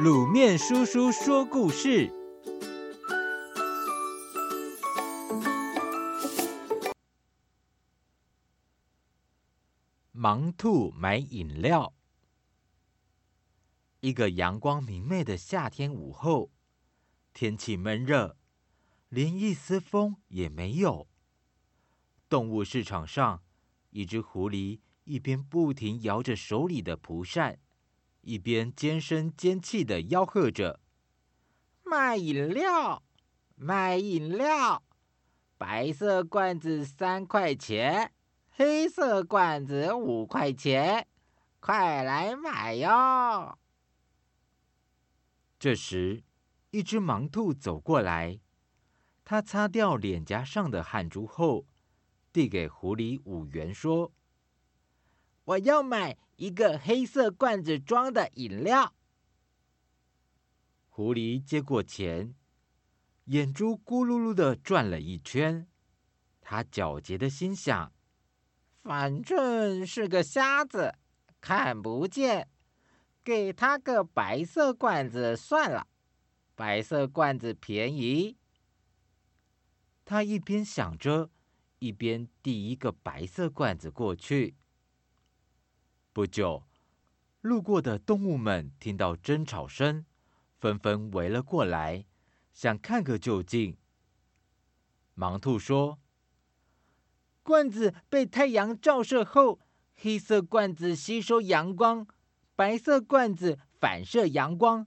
卤面叔叔说故事：盲兔买饮料。一个阳光明媚的夏天午后，天气闷热，连一丝风也没有。动物市场上，一只狐狸一边不停摇着手里的蒲扇。一边尖声尖气的吆喝着：“卖饮料，卖饮料！白色罐子三块钱，黑色罐子五块钱，快来买哟！”这时，一只盲兔走过来，它擦掉脸颊上的汗珠后，递给狐狸五元，说：“我要买。”一个黑色罐子装的饮料。狐狸接过钱，眼珠咕噜噜的转了一圈。他狡黠的心想：“反正是个瞎子，看不见，给他个白色罐子算了。白色罐子便宜。”他一边想着，一边递一个白色罐子过去。不久，路过的动物们听到争吵声，纷纷围了过来，想看个究竟。盲兔说：“罐子被太阳照射后，黑色罐子吸收阳光，白色罐子反射阳光，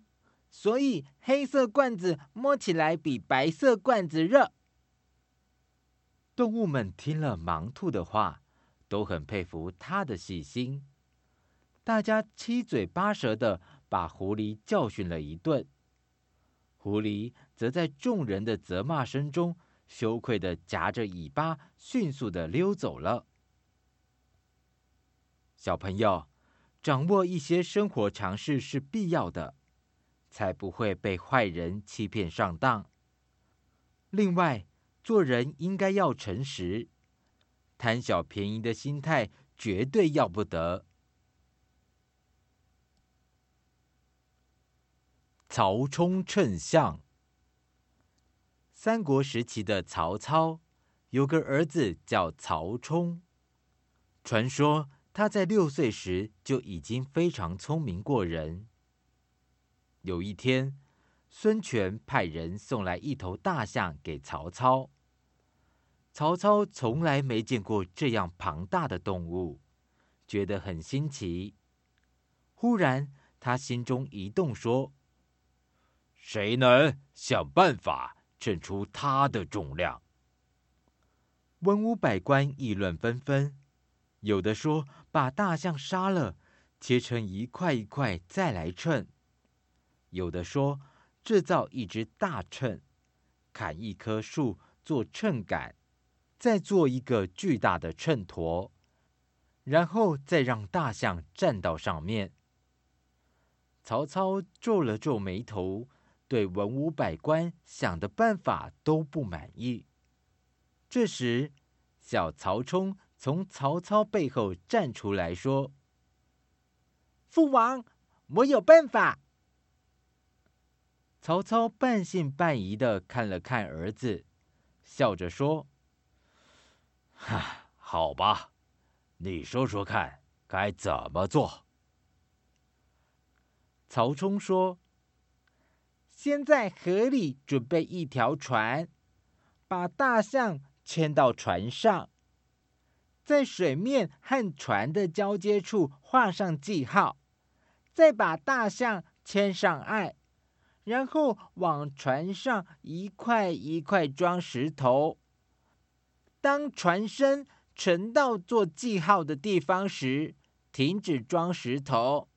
所以黑色罐子摸起来比白色罐子热。”动物们听了盲兔的话，都很佩服他的细心。大家七嘴八舌的把狐狸教训了一顿，狐狸则在众人的责骂声中，羞愧的夹着尾巴，迅速的溜走了。小朋友，掌握一些生活常识是必要的，才不会被坏人欺骗上当。另外，做人应该要诚实，贪小便宜的心态绝对要不得。曹冲称象。三国时期的曹操有个儿子叫曹冲，传说他在六岁时就已经非常聪明过人。有一天，孙权派人送来一头大象给曹操，曹操从来没见过这样庞大的动物，觉得很新奇。忽然，他心中一动，说。谁能想办法称出它的重量？文武百官议论纷纷，有的说把大象杀了，切成一块一块再来称；有的说制造一只大秤，砍一棵树做秤杆，再做一个巨大的秤砣，然后再让大象站到上面。曹操皱了皱眉头。对文武百官想的办法都不满意。这时，小曹冲从曹操背后站出来说：“父王，我有办法。”曹操半信半疑的看了看儿子，笑着说：“哈，好吧，你说说看，该怎么做？”曹冲说。先在河里准备一条船，把大象牵到船上，在水面和船的交接处画上记号，再把大象牵上岸，然后往船上一块一块装石头。当船身沉到做记号的地方时，停止装石头。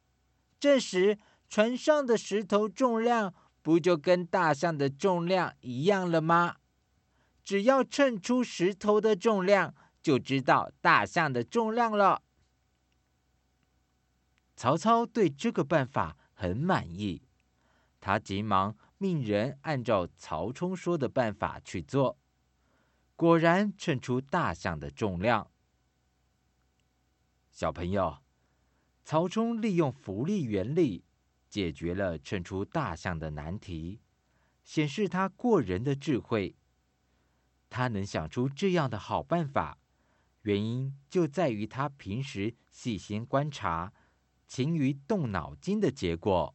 这时，船上的石头重量。不就跟大象的重量一样了吗？只要称出石头的重量，就知道大象的重量了。曹操对这个办法很满意，他急忙命人按照曹冲说的办法去做，果然称出大象的重量。小朋友，曹冲利用浮力原理。解决了称出大象的难题，显示他过人的智慧。他能想出这样的好办法，原因就在于他平时细心观察、勤于动脑筋的结果。